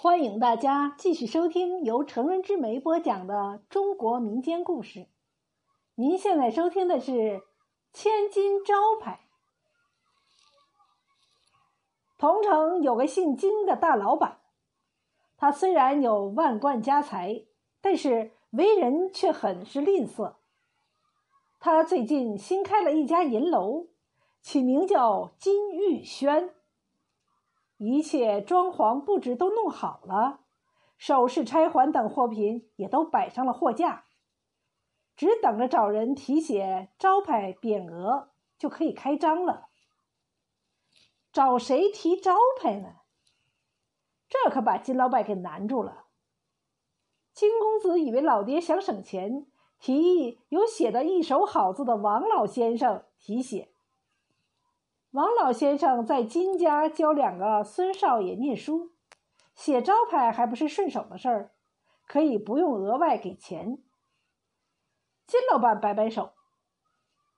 欢迎大家继续收听由成人之美播讲的中国民间故事。您现在收听的是《千金招牌》。桐城有个姓金的大老板，他虽然有万贯家财，但是为人却很是吝啬。他最近新开了一家银楼，起名叫金玉轩。一切装潢布置都弄好了，首饰、钗环等货品也都摆上了货架，只等着找人题写招牌匾额，就可以开张了。找谁提招牌呢？这可把金老板给难住了。金公子以为老爹想省钱，提议由写得一手好字的王老先生题写。王老先生在金家教两个孙少爷念书，写招牌还不是顺手的事儿，可以不用额外给钱。金老板摆摆手，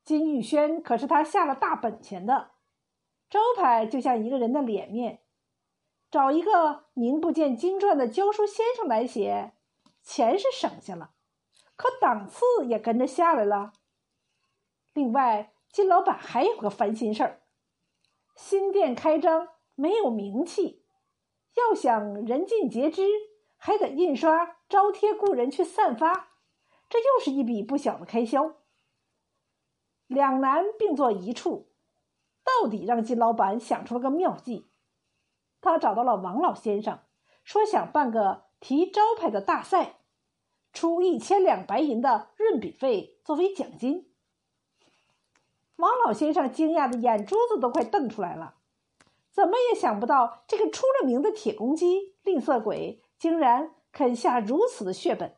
金玉轩可是他下了大本钱的，招牌就像一个人的脸面，找一个名不见经传的教书先生来写，钱是省下了，可档次也跟着下来了。另外，金老板还有个烦心事儿。新店开张没有名气，要想人尽皆知，还得印刷招贴雇人去散发，这又是一笔不小的开销。两难并作一处，到底让金老板想出了个妙计。他找到了王老先生，说想办个提招牌的大赛，出一千两白银的润笔费作为奖金。王老先生惊讶的眼珠子都快瞪出来了，怎么也想不到这个出了名的铁公鸡、吝啬鬼，竟然肯下如此的血本。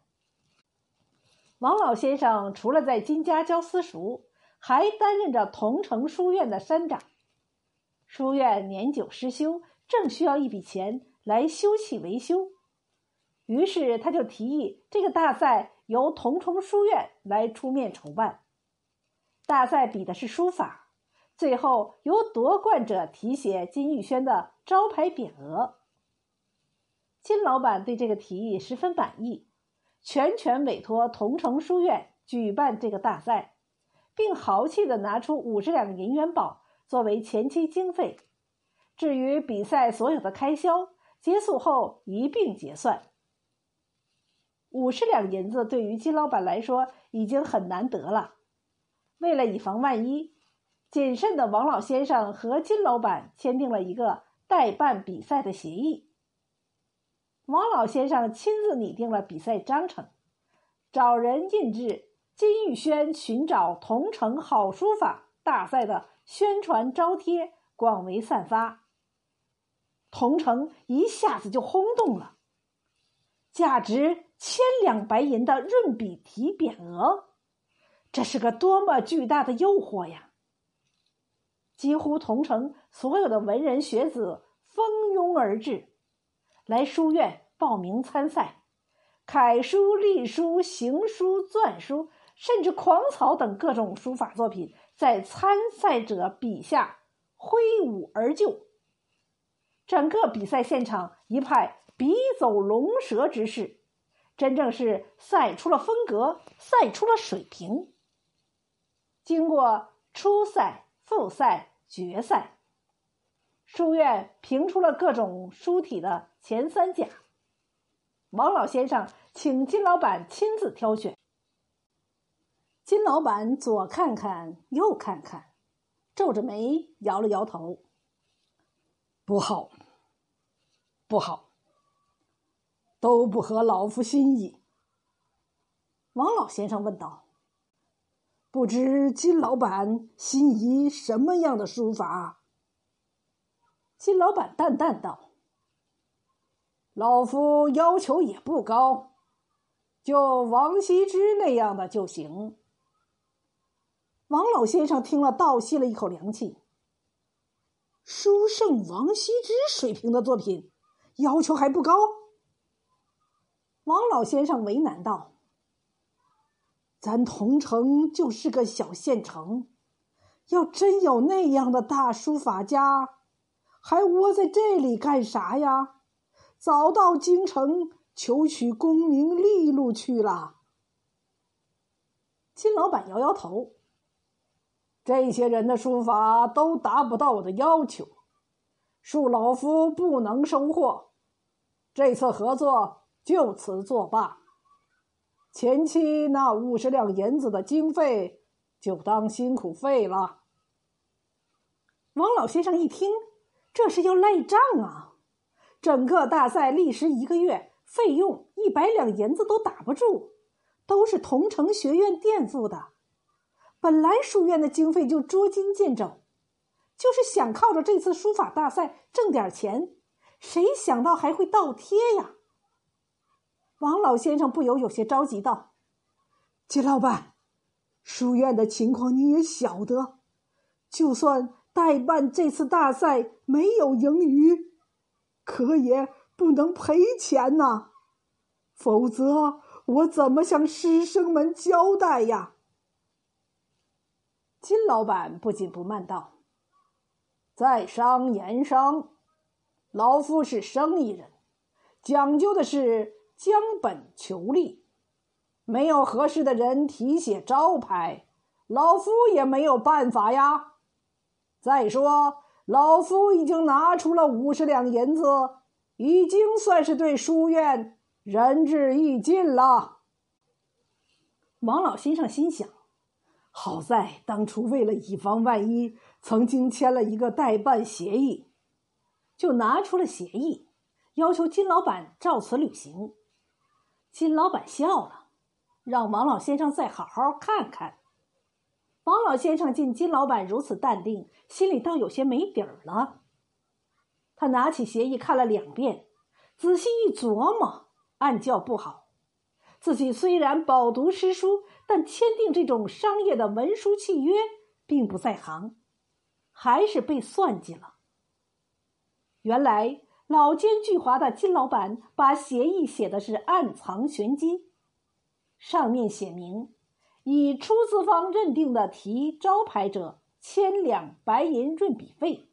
王老先生除了在金家教私塾，还担任着桐城书院的山长。书院年久失修，正需要一笔钱来修葺维修，于是他就提议这个大赛由桐城书院来出面筹办。大赛比的是书法，最后由夺冠者题写金玉轩的招牌匾额。金老板对这个提议十分满意，全权委托桐城书院举办这个大赛，并豪气的拿出五十两银元宝作为前期经费。至于比赛所有的开销，结束后一并结算。五十两银子对于金老板来说已经很难得了。为了以防万一，谨慎的王老先生和金老板签订了一个代办比赛的协议。王老先生亲自拟定了比赛章程，找人印制金玉轩寻找同城好书法大赛的宣传招贴，广为散发。同城一下子就轰动了，价值千两白银的润笔题匾额。这是个多么巨大的诱惑呀！几乎同城所有的文人学子蜂拥而至，来书院报名参赛。楷书、隶书、行书、篆书，甚至狂草等各种书法作品，在参赛者笔下挥舞而就。整个比赛现场一派笔走龙蛇之势，真正是赛出了风格，赛出了水平。经过初赛、复赛、决赛，书院评出了各种书体的前三甲。王老先生请金老板亲自挑选。金老板左看看，右看看，皱着眉摇了摇头：“不好，不好，都不合老夫心意。”王老先生问道。不知金老板心仪什么样的书法？金老板淡淡道：“老夫要求也不高，就王羲之那样的就行。”王老先生听了，倒吸了一口凉气。书圣王羲之水平的作品，要求还不高？王老先生为难道。咱桐城就是个小县城，要真有那样的大书法家，还窝在这里干啥呀？早到京城求取功名利禄去了。金老板摇摇头：“这些人的书法都达不到我的要求，恕老夫不能收获。这次合作就此作罢。前期那五十两银子的经费，就当辛苦费了。”王老先生一听，这是要赖账啊！整个大赛历时一个月，费用一百两银子都打不住，都是同城学院垫付的。本来书院的经费就捉襟见肘，就是想靠着这次书法大赛挣点钱，谁想到还会倒贴呀？王老先生不由有些着急道：“金老板，书院的情况你也晓得，就算……”代办这次大赛没有盈余，可也不能赔钱呐，否则我怎么向师生们交代呀？金老板不紧不慢道：“在商言商，老夫是生意人，讲究的是将本求利，没有合适的人提写招牌，老夫也没有办法呀。”再说，老夫已经拿出了五十两银子，已经算是对书院仁至义尽了。王老先生心想：好在当初为了以防万一，曾经签了一个代办协议，就拿出了协议，要求金老板照此履行。金老板笑了，让王老先生再好好看看。王老先生见金老板如此淡定，心里倒有些没底儿了。他拿起协议看了两遍，仔细一琢磨，暗叫不好。自己虽然饱读诗书，但签订这种商业的文书契约并不在行，还是被算计了。原来老奸巨猾的金老板把协议写的是暗藏玄机，上面写明。以出资方认定的提招牌者，千两白银润笔费，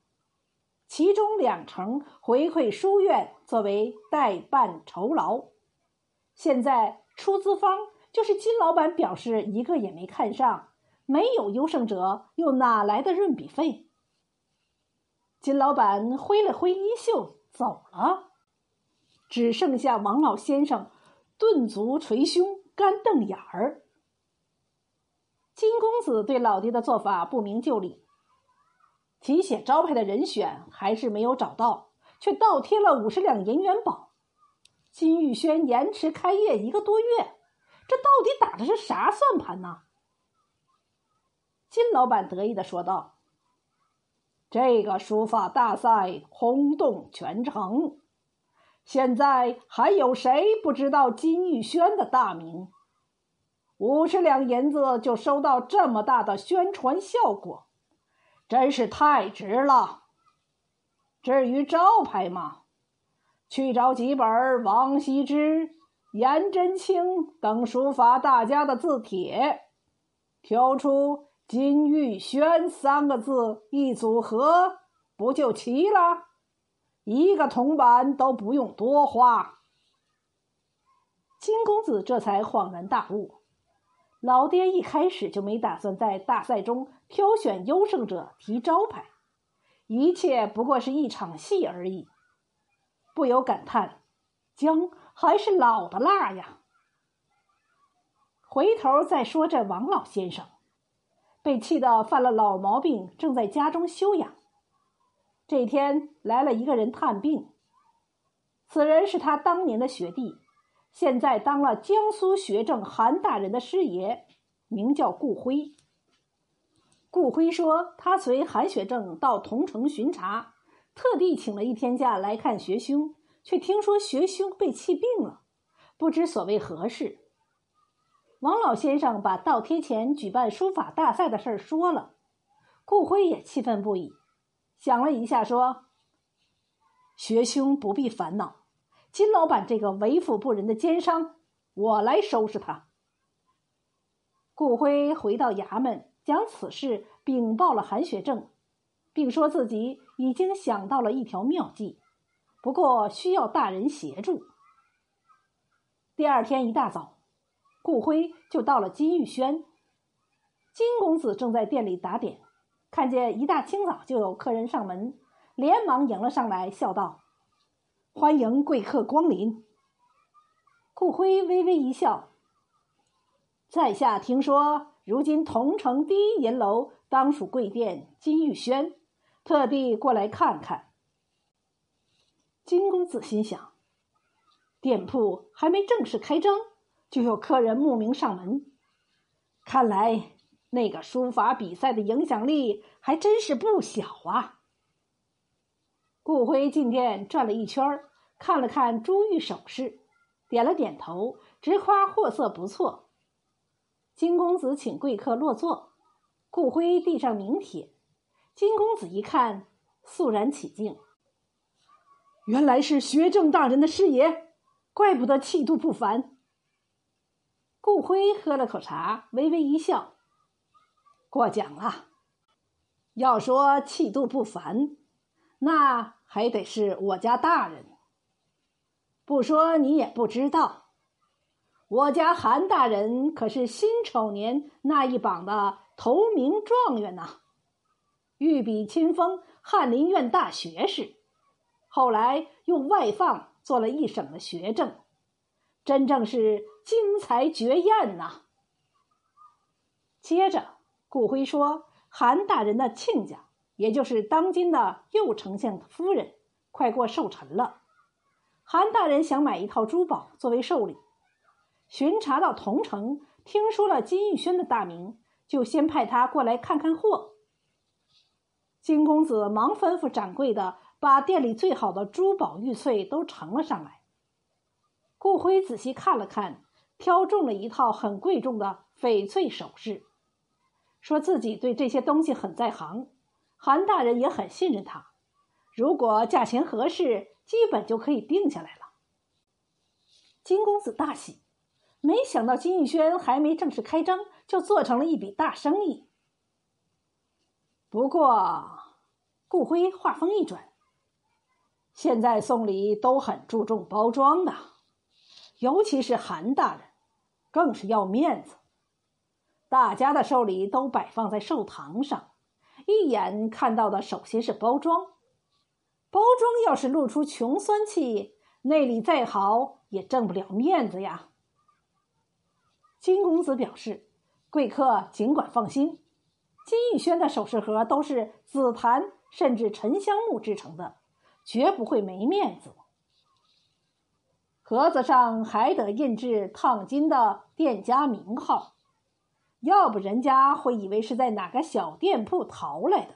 其中两成回馈书院作为代办酬劳。现在出资方就是金老板，表示一个也没看上，没有优胜者，又哪来的润笔费？金老板挥了挥衣袖走了，只剩下王老先生顿足捶胸，干瞪眼儿。金公子对老爹的做法不明就里，题写招牌的人选还是没有找到，却倒贴了五十两银元宝。金玉轩延迟开业一个多月，这到底打的是啥算盘呢？金老板得意的说道：“这个书法大赛轰动全城，现在还有谁不知道金玉轩的大名？”五十两银子就收到这么大的宣传效果，真是太值了。至于招牌嘛，去找几本王羲之、颜真卿等书法大家的字帖，挑出“金玉轩”三个字一组合，不就齐了？一个铜板都不用多花。金公子这才恍然大悟。老爹一开始就没打算在大赛中挑选优胜者提招牌，一切不过是一场戏而已。不由感叹：姜还是老的辣呀！回头再说这王老先生，被气得犯了老毛病，正在家中休养。这天来了一个人探病，此人是他当年的学弟。现在当了江苏学政韩大人的师爷，名叫顾辉。顾辉说，他随韩学政到桐城巡查，特地请了一天假来看学兄，却听说学兄被气病了，不知所谓何事。王老先生把倒贴钱举办书法大赛的事儿说了，顾辉也气愤不已，想了一下说：“学兄不必烦恼。”金老板这个为富不仁的奸商，我来收拾他。顾辉回到衙门，将此事禀报了韩学正，并说自己已经想到了一条妙计，不过需要大人协助。第二天一大早，顾辉就到了金玉轩。金公子正在店里打点，看见一大清早就有客人上门，连忙迎了上来，笑道：“欢迎贵客光临。”顾辉微微一笑：“在下听说，如今同城第一银楼当属贵店金玉轩，特地过来看看。”金公子心想。店铺还没正式开张，就有客人慕名上门，看来那个书法比赛的影响力还真是不小啊！顾辉进店转了一圈，看了看珠玉首饰，点了点头，直夸货色不错。金公子请贵客落座，顾辉递上名帖，金公子一看，肃然起敬，原来是学政大人的师爷。怪不得气度不凡。顾辉喝了口茶，微微一笑，过奖了。要说气度不凡，那还得是我家大人。不说你也不知道，我家韩大人可是辛丑年那一榜的头名状元呐，御笔亲封翰林院大学士，后来又外放。做了一省的学政，真正是精才绝艳呐。接着，顾辉说：“韩大人的亲家，也就是当今的右丞相夫人，快过寿辰了。韩大人想买一套珠宝作为寿礼，巡查到同城，听说了金玉轩的大名，就先派他过来看看货。”金公子忙吩咐掌柜的。把店里最好的珠宝玉翠都呈了上来。顾辉仔细看了看，挑中了一套很贵重的翡翠首饰，说自己对这些东西很在行，韩大人也很信任他。如果价钱合适，基本就可以定下来了。金公子大喜，没想到金玉轩还没正式开张，就做成了一笔大生意。不过，顾辉话锋一转。现在送礼都很注重包装的，尤其是韩大人，更是要面子。大家的寿礼都摆放在寿堂上，一眼看到的首先是包装。包装要是露出穷酸气，内里再好也挣不了面子呀。金公子表示，贵客尽管放心，金玉轩的首饰盒都是紫檀甚至沉香木制成的。绝不会没面子。盒子上还得印制烫金的店家名号，要不人家会以为是在哪个小店铺淘来的。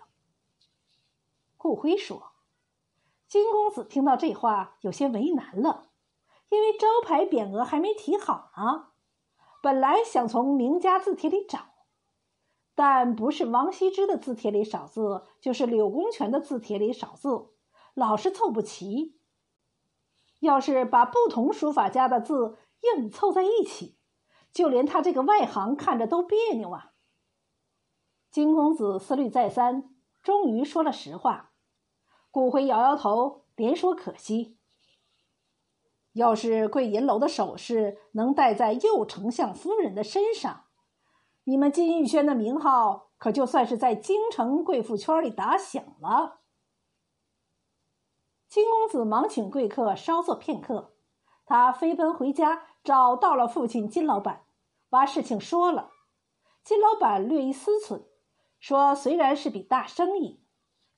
顾辉说：“金公子听到这话有些为难了，因为招牌匾额还没提好呢。本来想从名家字帖里找，但不是王羲之的字帖里少字，就是柳公权的字帖里少字。”老是凑不齐。要是把不同书法家的字硬凑在一起，就连他这个外行看着都别扭啊。金公子思虑再三，终于说了实话。顾辉摇摇头，连说可惜。要是贵银楼的首饰能戴在右丞相夫人的身上，你们金玉轩的名号可就算是在京城贵妇圈里打响了。金公子忙请贵客稍坐片刻，他飞奔回家，找到了父亲金老板，把事情说了。金老板略一思忖，说：“虽然是笔大生意，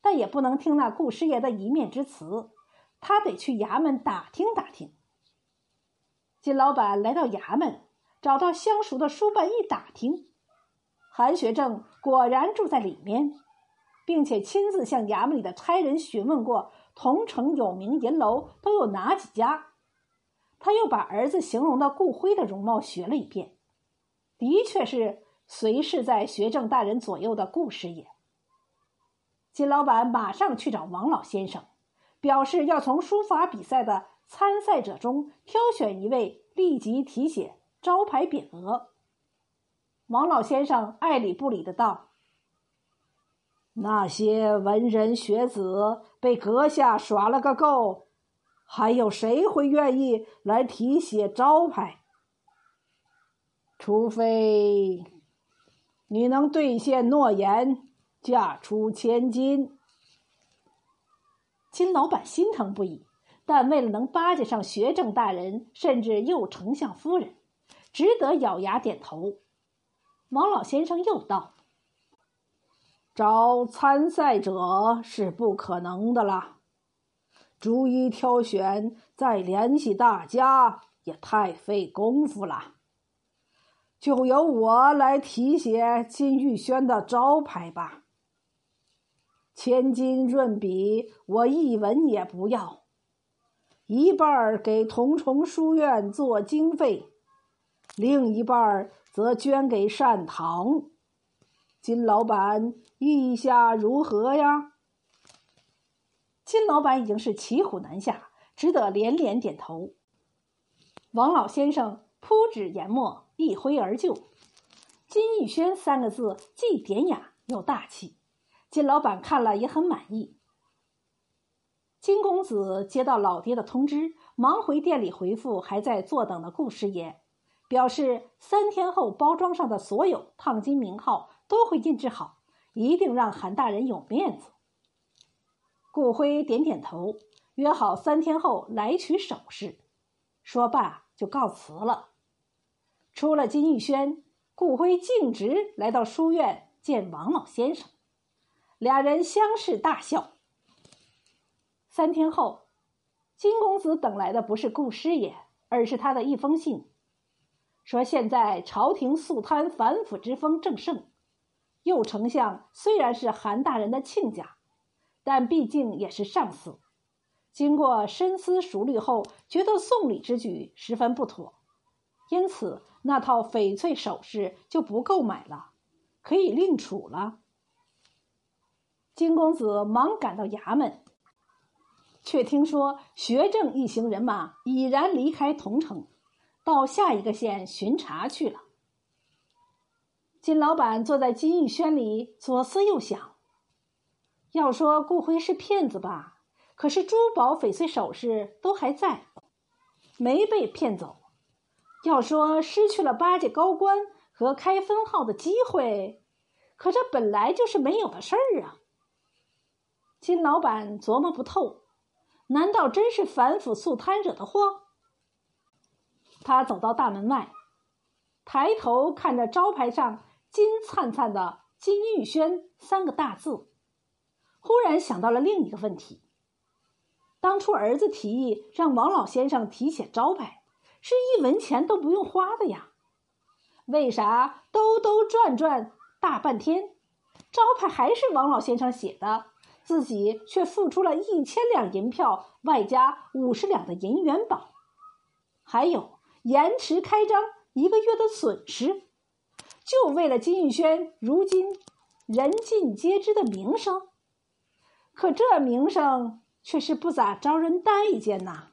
但也不能听那顾师爷的一面之词，他得去衙门打听打听。”金老板来到衙门，找到相熟的书办一打听，韩学正果然住在里面，并且亲自向衙门里的差人询问过。同城有名银楼都有哪几家？他又把儿子形容的顾辉的容貌学了一遍，的确是随侍在学政大人左右的顾师爷。金老板马上去找王老先生，表示要从书法比赛的参赛者中挑选一位，立即题写招牌匾额。王老先生爱理不理的道。那些文人学子被阁下耍了个够，还有谁会愿意来题写招牌？除非你能兑现诺言，嫁出千金。金老板心疼不已，但为了能巴结上学政大人，甚至右丞相夫人，只得咬牙点头。王老先生又道：“找参赛者是不可能的了，逐一挑选，再联系大家，也太费功夫了。”就由我来题写金玉轩的招牌吧。千金润笔，我一文也不要，一半给同重书院做经费，另一半则捐给善堂。金老板意下如何呀？金老板已经是骑虎难下，只得连连点头。王老先生铺纸研墨。一挥而就，“金玉轩”三个字既典雅又大气，金老板看了也很满意。金公子接到老爹的通知，忙回店里回复还在坐等的顾师爷，表示三天后包装上的所有烫金名号都会印制好，一定让韩大人有面子。顾辉点点头，约好三天后来取首饰，说罢就告辞了。出了金玉轩，顾辉径直来到书院见王老先生，俩人相视大笑。三天后，金公子等来的不是顾师爷，而是他的一封信，说现在朝廷肃贪反腐之风正盛，右丞相虽然是韩大人的亲家，但毕竟也是上司，经过深思熟虑后，觉得送礼之举十分不妥，因此。那套翡翠首饰就不购买了，可以另处了。金公子忙赶到衙门，却听说学政一行人马已然离开桐城，到下一个县巡查去了。金老板坐在金玉轩里，左思右想。要说顾辉是骗子吧，可是珠宝、翡翠首饰都还在，没被骗走。要说失去了巴结高官和开分号的机会，可这本来就是没有的事儿啊。金老板琢磨不透，难道真是反腐肃贪惹的祸？他走到大门外，抬头看着招牌上金灿灿的“金玉轩”三个大字，忽然想到了另一个问题：当初儿子提议让王老先生题写招牌。是一文钱都不用花的呀，为啥兜兜转转大半天，招牌还是王老先生写的，自己却付出了一千两银票，外加五十两的银元宝，还有延迟开张一个月的损失，就为了金玉轩如今人尽皆知的名声？可这名声却是不咋招人待见呐。